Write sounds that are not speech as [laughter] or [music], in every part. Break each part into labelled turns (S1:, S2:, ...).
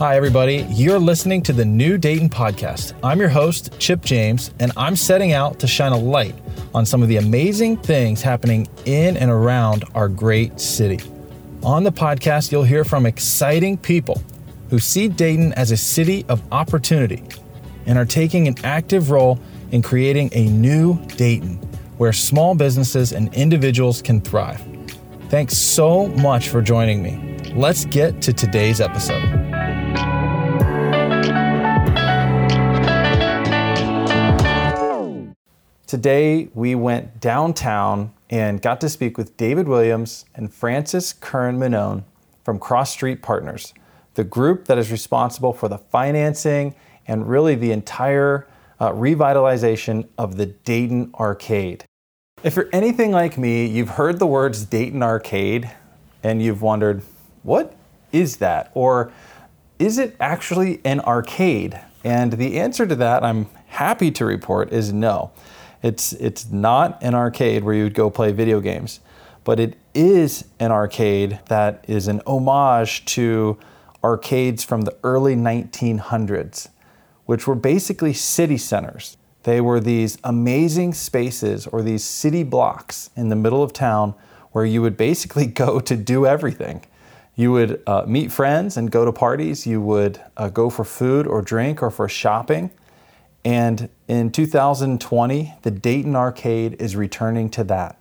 S1: Hi, everybody. You're listening to the New Dayton Podcast. I'm your host, Chip James, and I'm setting out to shine a light on some of the amazing things happening in and around our great city. On the podcast, you'll hear from exciting people who see Dayton as a city of opportunity and are taking an active role in creating a new Dayton where small businesses and individuals can thrive. Thanks so much for joining me. Let's get to today's episode. Today, we went downtown and got to speak with David Williams and Francis Curran Minone from Cross Street Partners, the group that is responsible for the financing and really the entire uh, revitalization of the Dayton Arcade. If you're anything like me, you've heard the words Dayton Arcade and you've wondered, what is that? Or is it actually an arcade? And the answer to that, I'm happy to report, is no. It's, it's not an arcade where you would go play video games, but it is an arcade that is an homage to arcades from the early 1900s, which were basically city centers. They were these amazing spaces or these city blocks in the middle of town where you would basically [laughs] go to do everything. You would uh, meet friends and go to parties. You would uh, go for food or drink or for shopping. And in 2020, the Dayton Arcade is returning to that.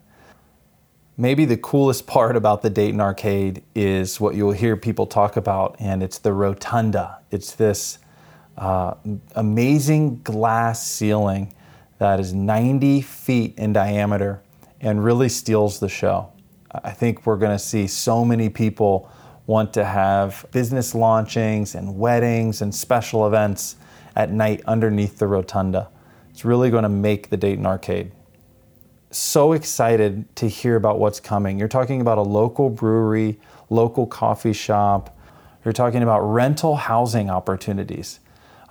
S1: Maybe the coolest part about the Dayton Arcade is what you'll hear people talk about, and it's the rotunda. It's this uh, amazing glass ceiling that is 90 feet in diameter and really steals the show. I think we're going to see so many people want to have business launchings and weddings and special events at night underneath the rotunda. It's really going to make the Dayton Arcade. So excited to hear about what's coming. You're talking about a local brewery, local coffee shop. You're talking about rental housing opportunities,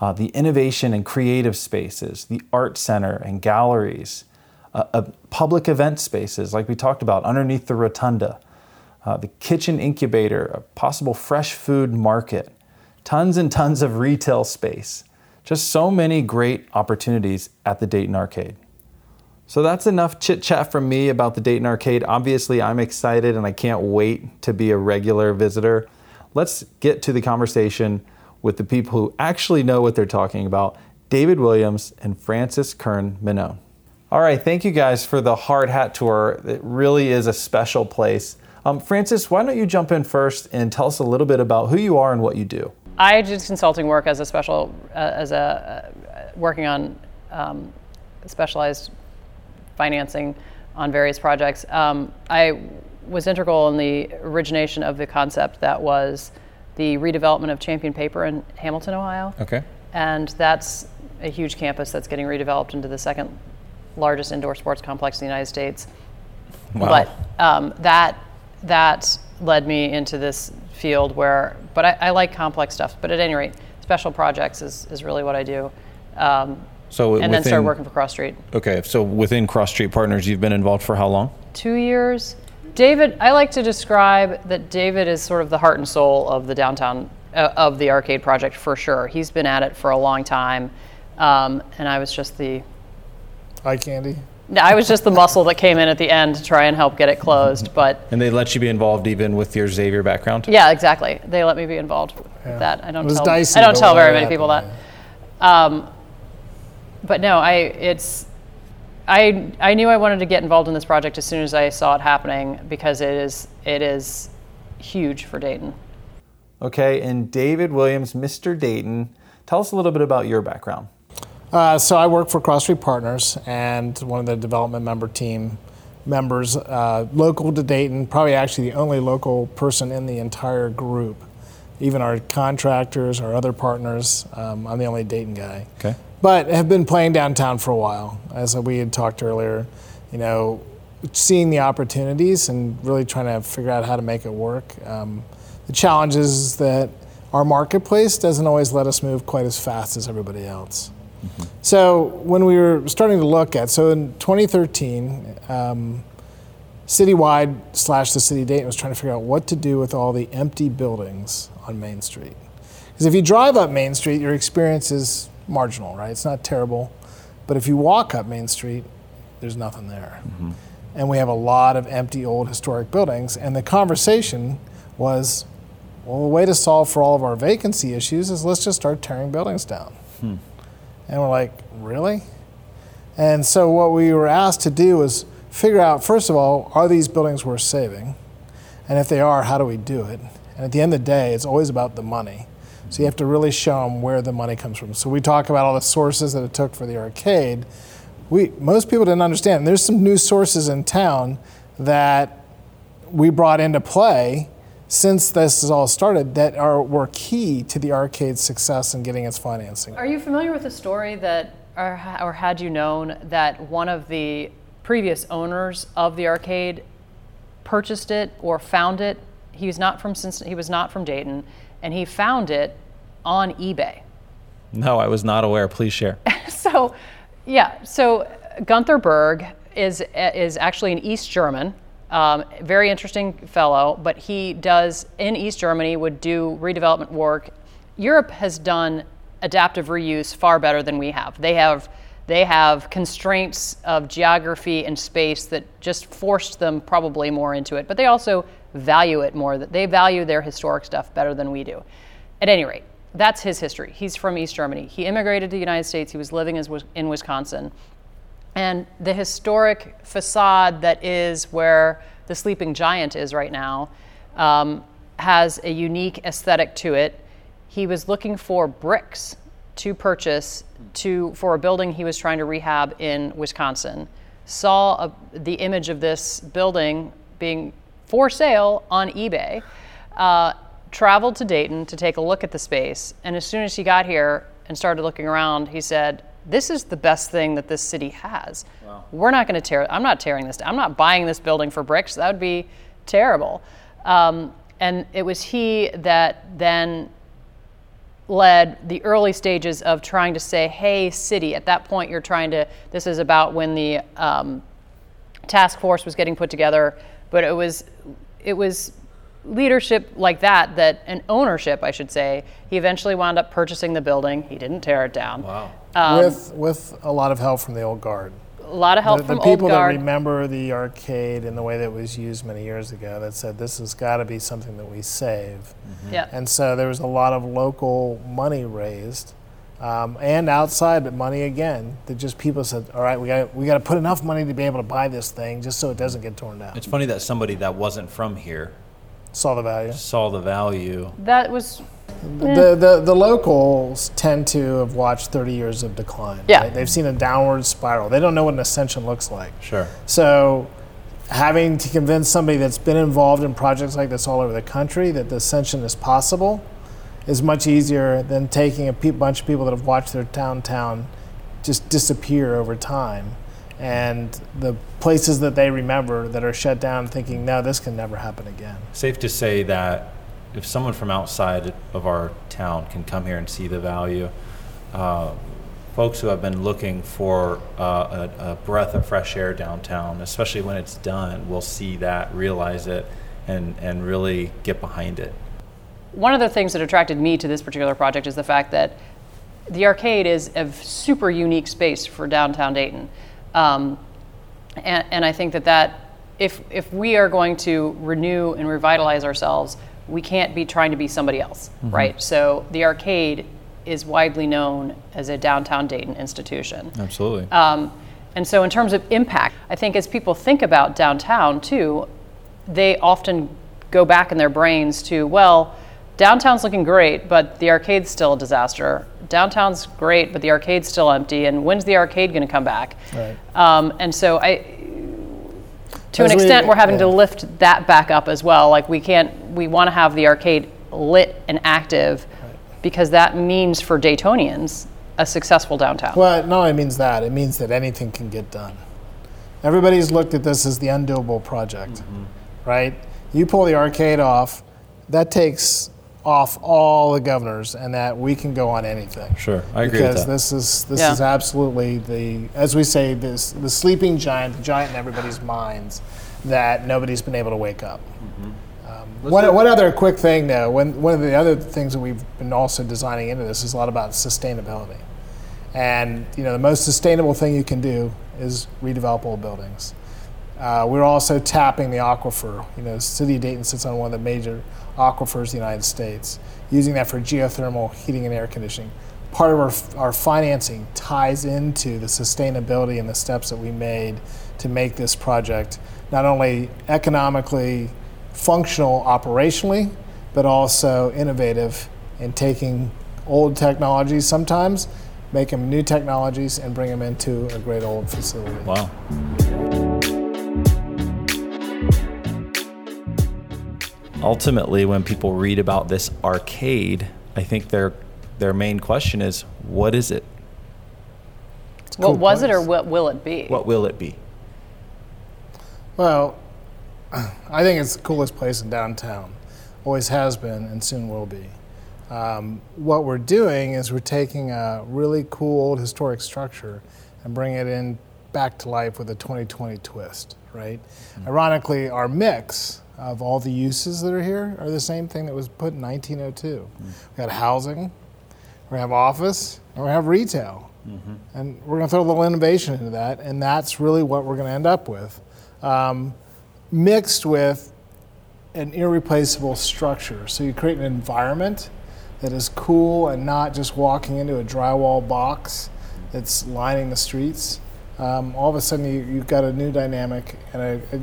S1: uh, the innovation and creative spaces, the art center and galleries, uh, uh, public event spaces like we talked about underneath the rotunda, uh, the kitchen incubator, a possible fresh food market, tons and tons of retail space. Just so many great opportunities at the Dayton Arcade. So that's enough chit chat from me about the Dayton Arcade. Obviously, I'm excited and I can't wait to be a regular visitor. Let's get to the conversation with the people who actually know what they're talking about David Williams and Francis Kern Minone. All right, thank you guys for the hard hat tour. It really is a special place. Um, Francis, why don't you jump in first and tell us a little bit about who you are and what you do?
S2: I did consulting work as a special, uh, as a uh, working on um, specialized financing on various projects. Um, I was integral in the origination of the concept that was the redevelopment of Champion Paper in Hamilton, Ohio.
S1: Okay.
S2: And that's a huge campus that's getting redeveloped into the second largest indoor sports complex in the United States.
S1: Wow.
S2: But um, that that led me into this field where, but I, I, like complex stuff. But at any rate, special projects is, is really what I do. Um,
S1: so
S2: and within, then started working for Cross Street.
S1: Okay, so within Cross Street Partners, you've been involved for how long?
S2: Two years. David, I like to describe that David is sort of the heart and soul of the downtown uh, of the arcade project for sure. He's been at it for a long time, um, and I was just the
S3: eye candy.
S2: I was just the muscle that came in at the end to try and help get it closed. But
S1: and they let you be involved even with your Xavier background.
S2: Yeah, exactly. They let me be involved with yeah. that. I don't
S3: it was
S2: tell.
S3: Dicey,
S2: I don't tell very many people that. Um, but no, I it's. I, I knew I wanted to get involved in this project as soon as I saw it happening because it is it is huge for Dayton.
S1: Okay, and David Williams, Mr. Dayton, tell us a little bit about your background.
S3: Uh, so I work for Cross Street Partners and one of the development member team members, uh, local to Dayton, probably actually the only local person in the entire group. Even our contractors, our other partners, um, I'm the only Dayton guy.
S1: Okay.
S3: But have been playing downtown for a while, as we had talked earlier. You know, seeing the opportunities and really trying to figure out how to make it work. Um, the challenge is that our marketplace doesn't always let us move quite as fast as everybody else. Mm-hmm. So when we were starting to look at, so in 2013, um, citywide slash the city of Dayton was trying to figure out what to do with all the empty buildings on Main Street. Because if you drive up Main Street, your experience is marginal, right? It's not terrible. But if you walk up Main Street, there's nothing there. And we have a lot of empty old historic buildings. And the conversation was well, the way to solve for all of our vacancy issues is let's just start tearing buildings down. And we're like, really? And so what we were asked to do was figure out, first of all, are these buildings worth saving? And if they are, how do we do it? And at the end of the day, it's always about the money. So you have to really show them where the money comes from. So we talk about all the sources that it took for the arcade. We most people didn't understand. There's some new sources in town that we brought into play since this has all started that are were key to the arcade's success in getting its financing.
S2: Are you familiar with the story that, or, or had you known that one of the previous owners of the arcade purchased it or found it? He was not from Cincinnati, he was not from Dayton, and he found it on eBay.
S1: No, I was not aware. Please share. [laughs]
S2: So, yeah, so Gunther Berg is is actually an East German, um, very interesting fellow. But he does in East Germany would do redevelopment work. Europe has done adaptive reuse far better than we have. They have they have constraints of geography and space that just forced them probably more into it. But they also value it more. That they value their historic stuff better than we do. At any rate, that's his history. He's from East Germany. He immigrated to the United States. He was living in Wisconsin. And the historic facade that is where the sleeping giant is right now um, has a unique aesthetic to it. He was looking for bricks to purchase to for a building he was trying to rehab in Wisconsin. Saw a, the image of this building being for sale on eBay. Uh, traveled to Dayton to take a look at the space, and as soon as he got here and started looking around, he said, "This is the best thing that this city has. We're not going to tear. I'm not tearing this. down. I'm not buying this building for bricks. That would be terrible." Um, and it was he that then led the early stages of trying to say, "Hey, city." At that point, you're trying to. This is about when the um, task force was getting put together, but it was it was leadership like that that an ownership, I should say. He eventually wound up purchasing the building. He didn't tear it down.
S1: Wow.
S3: with with a lot of help from the old guard.
S2: A lot of help
S3: the,
S2: from
S3: the people
S2: old
S3: that remember the arcade and the way that it was used many years ago that said this has got to be something that we save.
S2: yeah.
S3: And so there was a lot of local money raised. Um, and outside, but money again. That just people said, "All right, we got we got to put enough money to be able to buy this thing, just so it doesn't get torn down."
S1: It's funny that somebody that wasn't from here
S3: Saw the value.
S1: saw the value.
S2: that was
S3: The, the the locals tend to have watched 30 years of decline.
S2: Yeah.
S3: right? they've seen a downward spiral. They don't know what an ascension looks like.
S1: Sure.
S3: So, having to convince somebody that's been involved in projects like this all over the country that the ascension is possible is much easier than taking a pe- bunch of people that have watched their downtown just disappear over time. And the places that they remember that are shut down, thinking, no, this can never happen again.
S1: Safe to say that if someone from outside of our town can come here and see the value, uh, folks who have been looking for uh, a, a breath of fresh air downtown, especially when it's done, will see that, realize it, and, and really get behind it.
S2: one of the things that attracted me to this particular project is the fact that the arcade is a super unique space for downtown Dayton. Um, and, and I think that that if, if we are going to renew and revitalize ourselves, we can't be trying to be somebody else, right? So the arcade is widely known as a downtown Dayton institution.
S1: Absolutely.
S2: Um, and so, in terms of impact, I think as people think about downtown too, they often go back in their brains to, well, downtown's looking great, but the arcade's still a disaster. Downtown's great, but the arcade's still empty. And when's the arcade going to come back?
S3: Right.
S2: Um, and so, I, to
S3: As
S2: an extent, we're having to lift that back up as well. Like we can't, we want to have the arcade lit and active, because that means for Daytonians a successful downtown.
S3: Well, no, it means that, it means that anything can get done. Everybody's looked at this as the undoable project, right? You pull the arcade off, that takes off all the governors, and that we can go on anything.
S1: Sure, I agree with
S3: because
S1: that.
S3: this is this
S2: Yeah.
S3: is absolutely the as we say this the sleeping giant, the giant in everybody's minds that nobody's been able to wake up.
S1: Mm-hmm.
S3: Um, one, one other quick thing though, when, one of the other things that we've been also designing into this is a lot about sustainability. And you know, the most sustainable thing you can do is redevelop old buildings. Uh, we're also tapping the aquifer. You know, the city of Dayton sits on one of the major aquifers in the United States, using that for geothermal heating and air conditioning. Part of our, our financing ties into the sustainability and the steps that we made to make this project not only economically functional operationally, but also innovative in taking old technologies sometimes, make them new technologies, and bring them into a great old facility.
S1: Wow. Ultimately, when people read about this arcade, I think their their main question is, what is it?
S2: What cool was place. it, or what will it be?
S1: What will it be?
S3: Well, I think it's the coolest place in downtown. Always has been, and soon will be. Um, what we're doing is we're taking a really cool old historic structure and bringing it in back to life with a 2020 twist, right? Mm-hmm. Ironically, our mix of all the uses that are here are the same thing that was put in 1902. Mm-hmm. We got housing, we have office, and we have retail. Mm-hmm. And we're going to throw a little innovation into that, and that's really what we're going to end up with. Um, mixed with an irreplaceable structure. So you create an environment that is cool and not just walking into a drywall box that's lining the streets. Um, all of a sudden, you, you've got a new dynamic and a, a,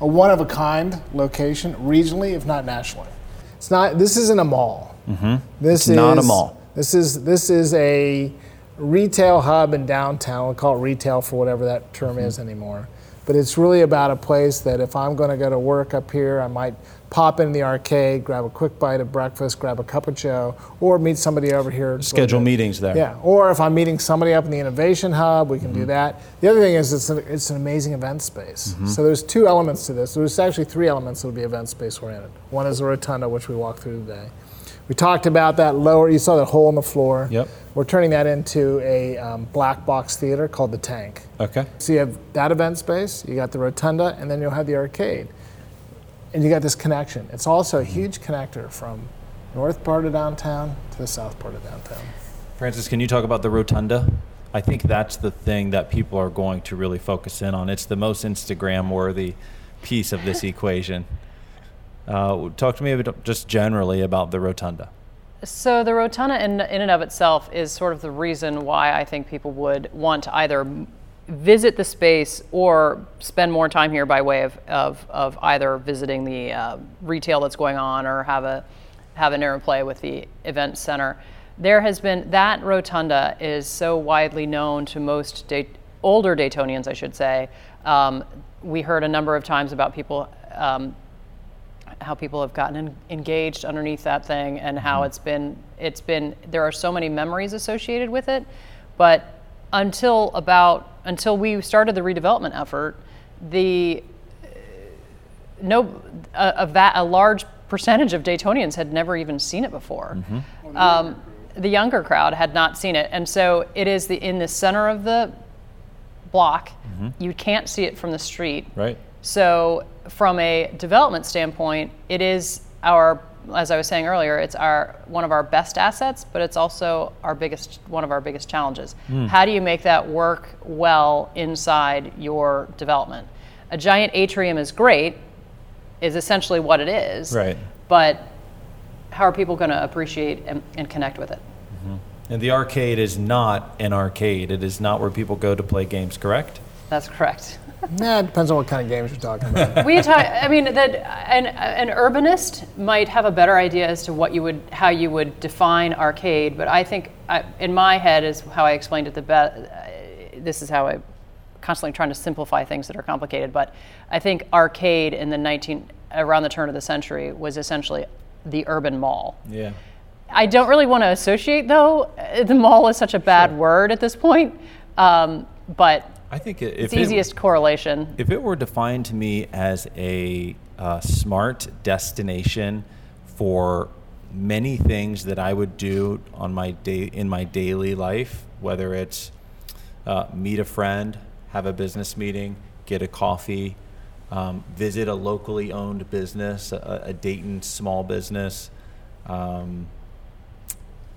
S3: a one of a kind location, regionally, if not nationally. It's not. This isn't a mall.
S1: Mm-hmm. This it's is not a mall.
S3: This is this is a retail hub in downtown. We'll call it retail for whatever that term mm-hmm. is anymore but it's really about a place that if I'm going to go to work up here, I might pop in the arcade, grab a quick bite of breakfast, grab a cup of joe, or meet somebody over here.
S1: Schedule meetings there.
S3: Yeah, or if I'm meeting somebody up in the Innovation Hub, we can mm-hmm. do that. The other thing is it's an, it's an amazing event space. Mm-hmm. So there's two elements to this. There's actually three elements that will be event space oriented. One is the rotunda, which we walked through today. We talked about that lower, you saw that hole in the floor.
S1: Yep.
S3: We're turning that into a um, black box theater called The Tank.
S1: Okay.
S3: So you have that event space, you got the rotunda, and then you'll have the arcade. And you got this connection. It's also a huge connector from north part of downtown to the south part of downtown.
S1: Francis, can you talk about the rotunda? I think that's the thing that people are going to really focus in on. It's the most Instagram worthy piece of this [laughs] equation. Uh, talk to me a bit just generally about the rotunda.
S2: So the rotunda in, in and of itself is sort of the reason why I think people would want to either visit the space or spend more time here by way of, of, of either visiting the uh, retail that's going on or have a have an interplay with the event center. There has been that rotunda is so widely known to most Day, older Daytonians, I should say. Um, we heard a number of times about people um, how people have gotten engaged underneath that thing and how mm-hmm. it's been it's been there are so many memories associated with it but until about until we started the redevelopment effort the no a, a, va- a large percentage of Daytonians had never even seen it before. Mm-hmm. Um, the younger crowd had not seen it, and so it is the in the center of the block. Mm-hmm. You can't see it from the street.
S1: Right.
S2: So, from a development standpoint, it is our, as I was saying earlier, it's our one of our best assets, but it's also our biggest one of our biggest challenges. Mm. How do you make that work well inside your development? A giant atrium is great, is essentially what it is.
S1: Right.
S2: But how are people going to appreciate and, and, connect with it?
S1: Mm-hmm. And the arcade is not an arcade. It is not where people go to play games, correct?
S2: That's correct.
S3: Nah, it depends on what kind of games you're talking about.
S2: we talk. I mean, that an, an urbanist might have a better idea as to what you would, how you would define arcade. But I think, I, in my head, is how I explained it the best. Uh, this is how I constantly trying to simplify things that are complicated. But I think arcade in the 19 around the turn of the century was essentially the urban mall.
S1: Yeah.
S2: I don't really want to associate though. The mall is such a bad sure. word at this point. Um, but
S1: I think
S2: it, it's easiest it, correlation.
S1: If it were defined to me as a uh, smart destination for many things that I would do on my day in my daily life, whether it's uh, meet a friend, have a business meeting, get a coffee, um, visit a locally owned business, a, a Dayton small business, um,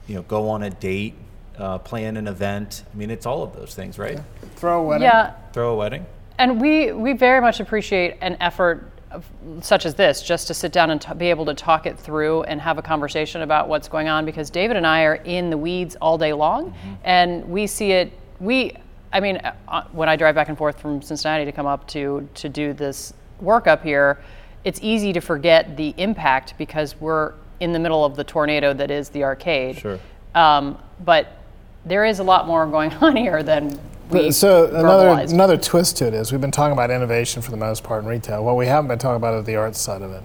S1: you know, go on a date, uh, plan an event. I mean, it's all of those things, right?
S3: Throw a wedding.
S2: Yeah,
S1: Throw a wedding.
S2: and we we very much appreciate an effort of, such as this, just to sit down and t- be able to talk it through and have a conversation about what's going on. Because David and I are in the weeds all day long, and we see it. We, I mean, uh, when I drive back and forth from Cincinnati to come up to to do this work up here, it's easy to forget the impact because we're in the middle of the tornado that is the arcade.
S1: Sure.
S2: Um, but there is a lot more going on here than uh, we
S3: So another
S2: verbalized.
S3: another twist to it is we've been talking about innovation for the most part in retail. What we haven't been talking about is the arts side of it,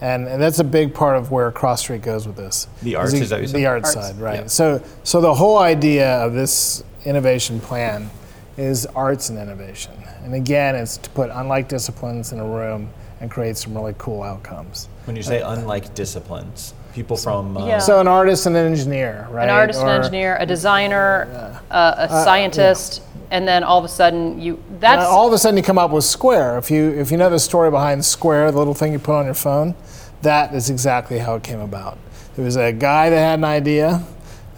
S3: and, and that's a big part of where Cross Street goes with this.
S1: The arts, is that what you said?
S3: the arts,
S2: Arts.
S3: side, right?
S1: Yeah.
S3: So so the whole idea of this innovation plan is arts and innovation, and again, it's to put unlike disciplines in a room and create some really cool outcomes.
S1: When you say unlike disciplines, people from uh,
S2: Yeah.
S3: So an artist and an engineer, right?
S2: an artist,
S3: Or-
S2: an engineer, a designer, uh, a scientist, and then all of a sudden you that's
S3: Uh, all of a sudden you come up with Square. If you if you know the story behind Square, the little thing you put on your phone, that is exactly how it came about. There was a guy that had an idea.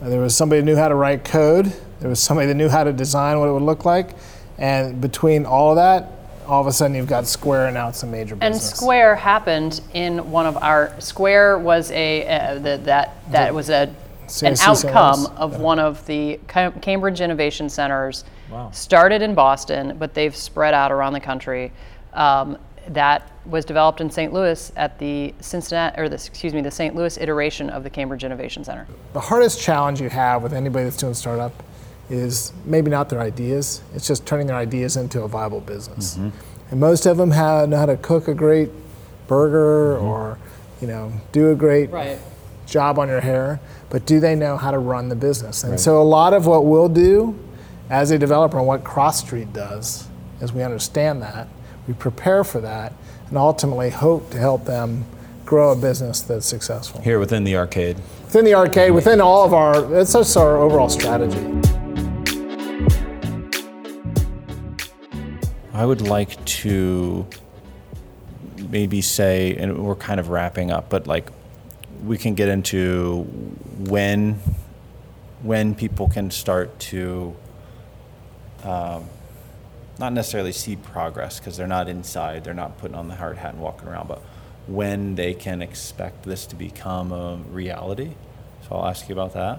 S3: uh, There was somebody who knew how to write code. There was somebody that knew how to design what it would look like. And between all of that, all of a sudden you've got Square, and now it's a major
S2: and. Square happened in one of our Square was a uh, the, that that was a an outcome
S3: Sales.
S2: of one of the Cambridge Innovation Centers.
S1: Wow.
S2: Started in Boston, but they've spread out around the country. Um, that was developed in St. Louis at the Cincinnati, or the, excuse me, the St. Louis iteration of the Cambridge Innovation Center.
S3: The hardest challenge you have with anybody that's doing startup is maybe not their ideas. It's just turning their ideas into a viable business. Mm-hmm. And most of them have, know how to cook a great burger mm-hmm. or, you know, do a great job on your hair, but do they know how to run the business? And so a lot of what we'll do as a developer and what Cross Street does is we understand that, we prepare for that, and ultimately hope to help them grow a business that's successful
S1: here within the arcade.
S3: within the arcade, mm-hmm. within all of our, that's just our overall strategy.
S1: I would like to maybe say, and we're kind of wrapping up, but like we can get into when when people can start to um, not necessarily see progress because they're not inside, they're not putting on the hard hat and walking around, but when they can expect this to become a reality. So I'll ask you about that.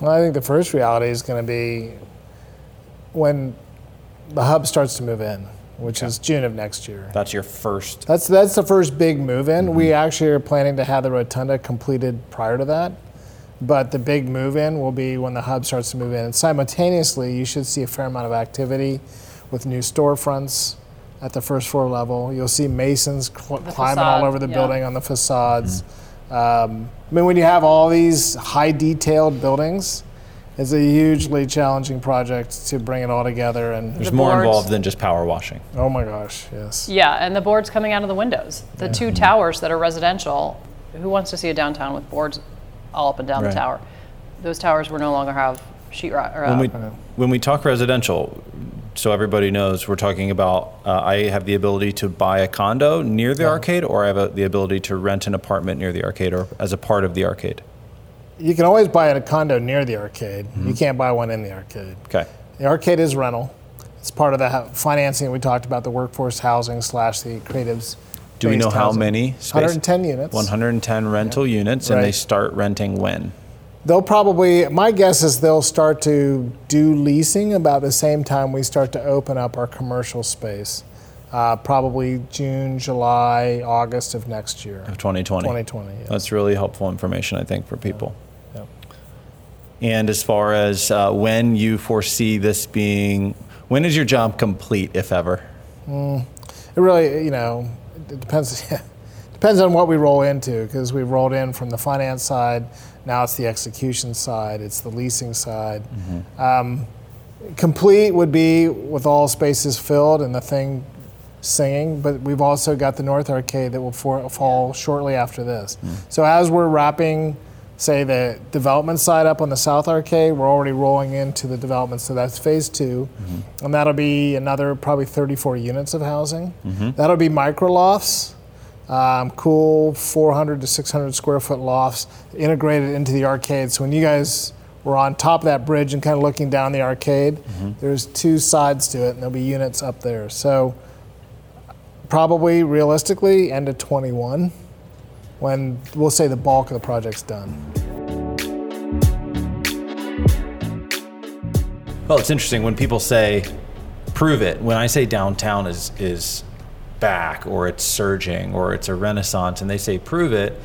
S3: Well, I think the first reality is going to be when the hub starts to move in, which is June of next year.
S1: That's your first.
S3: That's that's the first big move in. We actually are planning to have the rotunda completed prior to that, but the big move in will be when the hub starts to move in. And simultaneously, you should see a fair amount of activity with new storefronts at the first floor level. You'll see masons cl- climbing all over the
S2: yeah.
S3: building on the facades. Um, I mean, when you have all these high detailed buildings, it's a hugely challenging project to bring it all together. And
S1: There's
S2: The
S1: more
S2: boards-
S1: involved than just power washing.
S3: oh my gosh, yes.
S2: Yeah, and the boards coming out of the windows. The two towers that are residential. Who wants to see a downtown with boards all up and down
S1: Right.
S2: the tower? Those towers will no longer have sheetrock. Or,
S1: When
S2: uh,
S1: we, when we talk residential, so everybody knows, we're talking about uh, I have the ability to buy a condo near the arcade, or I have a, the ability to rent an apartment near the arcade, or as a part of the arcade.
S3: You can always buy a condo near the arcade. You can't buy one in the arcade.
S1: Okay.
S3: The arcade is rental. It's part of the financing we talked about, the workforce housing slash the creatives.
S1: Do we know how
S3: housing.
S1: many? Space?
S3: 110 units.
S1: 110 rental units, and they start renting when?
S3: They'll probably, my guess is they'll start to do leasing about the same time we start to open up our commercial space. Uh, probably June, July, August of next year.
S1: Of 2020.
S3: 2020, yes.
S1: That's really helpful information, I think, for people. And as far as uh, when you foresee this being, when is your job complete, if ever?
S3: It really, you know, it depends. [laughs] depends on what we roll into because we've rolled in from the finance side. Now it's the execution side. It's the leasing side. Um, complete would be with all spaces filled and the thing singing. But we've also got the North Arcade that will for, fall shortly after this. So as we're wrapping say the development side up on the south arcade, we're already rolling into the development, so that's phase 2 mm-hmm. and that'll be another probably 34 units of housing. Mm-hmm. That'll be micro lofts, um, cool 400 to 600 square foot lofts integrated into the arcade. So when you guys were on top of that bridge and kind of looking down the arcade, mm-hmm. there's two sides to it, and there'll be units up there. So probably realistically end of 21 when we'll say the bulk of the project's done.
S1: Well, it's interesting when people say, prove it. When I say downtown is, is back or it's surging or it's a renaissance and they say prove it,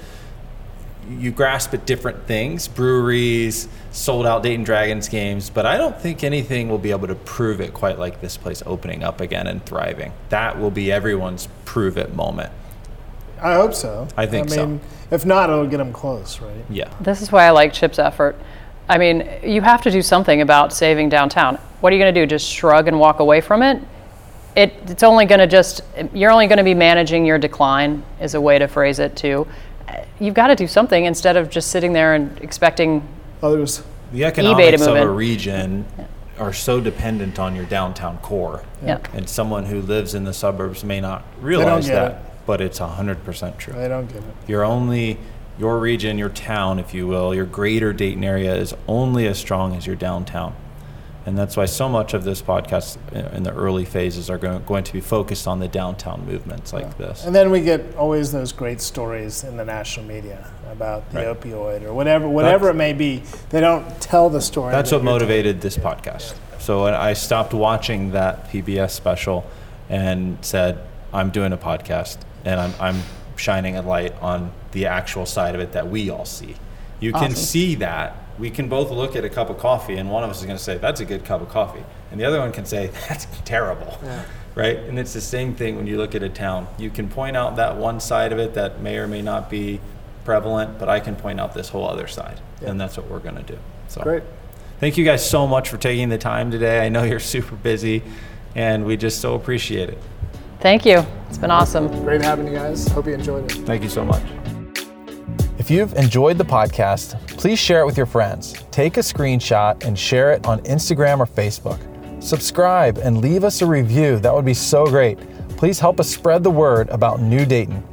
S1: you grasp at different things breweries, sold out Dayton Dragons games, but I don't think anything will be able to prove it quite like this place opening up again and thriving. That will be everyone's prove it moment.
S3: I hope so.
S1: I think
S3: I
S1: so.
S3: mean, if not, it'll get them close, right?
S1: Yeah.
S2: This is why I like Chip's effort. I mean, you have to do something about saving downtown. What are you going to do? Just shrug and walk away from it? it it's only going to just, you're only going to be managing your decline, is a way to phrase it too. You've got to do something instead of just sitting there and expecting.
S3: Others.
S1: The economics
S2: move
S1: of a
S2: in.
S1: region are so dependent on your downtown core.
S2: Yeah.
S1: And someone who lives in the suburbs may not
S3: don't
S1: realize
S3: get
S1: that,
S3: it.
S1: But it's 100% true.
S3: They don't get it.
S1: You're only, your region, your town, if you will, your greater Dayton area is only as strong as your downtown. And that's why so much of this podcast uh, in the early phases are going, going to be focused on the downtown movements like this.
S3: And then we get always those great stories in the national media about the
S1: Right.
S3: opioid or whatever, whatever
S1: That's-
S3: it may be. They don't tell the story.
S1: That's what motivated this podcast. So I stopped watching that PBS special and said, I'm doing a podcast and I'm, I'm shining a light on the actual side of it that we all see. You can
S2: Awesome.
S1: see that. We can both look at a cup of coffee and one of us is going to say, That's a good cup of coffee. And the other one can say, [laughs] That's terrible. Right? And it's the same thing when you look at a town. You can point out that one side of it that may or may not be prevalent, but I can point out this whole other side. And that's what we're going to do. So.
S3: Great.
S1: Thank you guys so much for taking the time today. I know [laughs] you're super busy, and we just so appreciate it.
S2: Thank you. It's been awesome.
S3: Great having you guys. Hope you enjoyed it.
S1: Thank you so much.
S4: If you've enjoyed the podcast, please share it with your friends. Take a screenshot and share it on Instagram or Facebook. Subscribe and leave us a review. That would be so great. Please help us spread the word about New Dayton.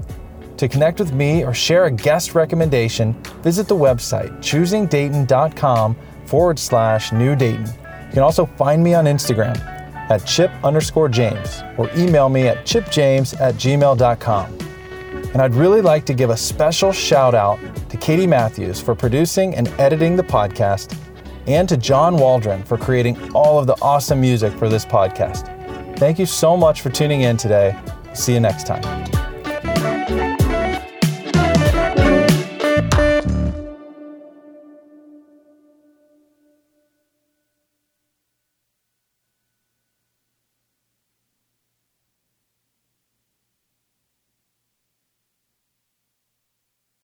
S4: To connect with me or share a guest recommendation, visit the website choosingdayton.com forward slash New Dayton. You can also find me on Instagram at chip underscore James or email me at chipjames at gmail.com. And I'd really like to give a special shout out to Katie Matthews for producing and editing the podcast, and to John Waldron for creating all of the awesome music for this podcast. Thank you so much for tuning in today. See you next time.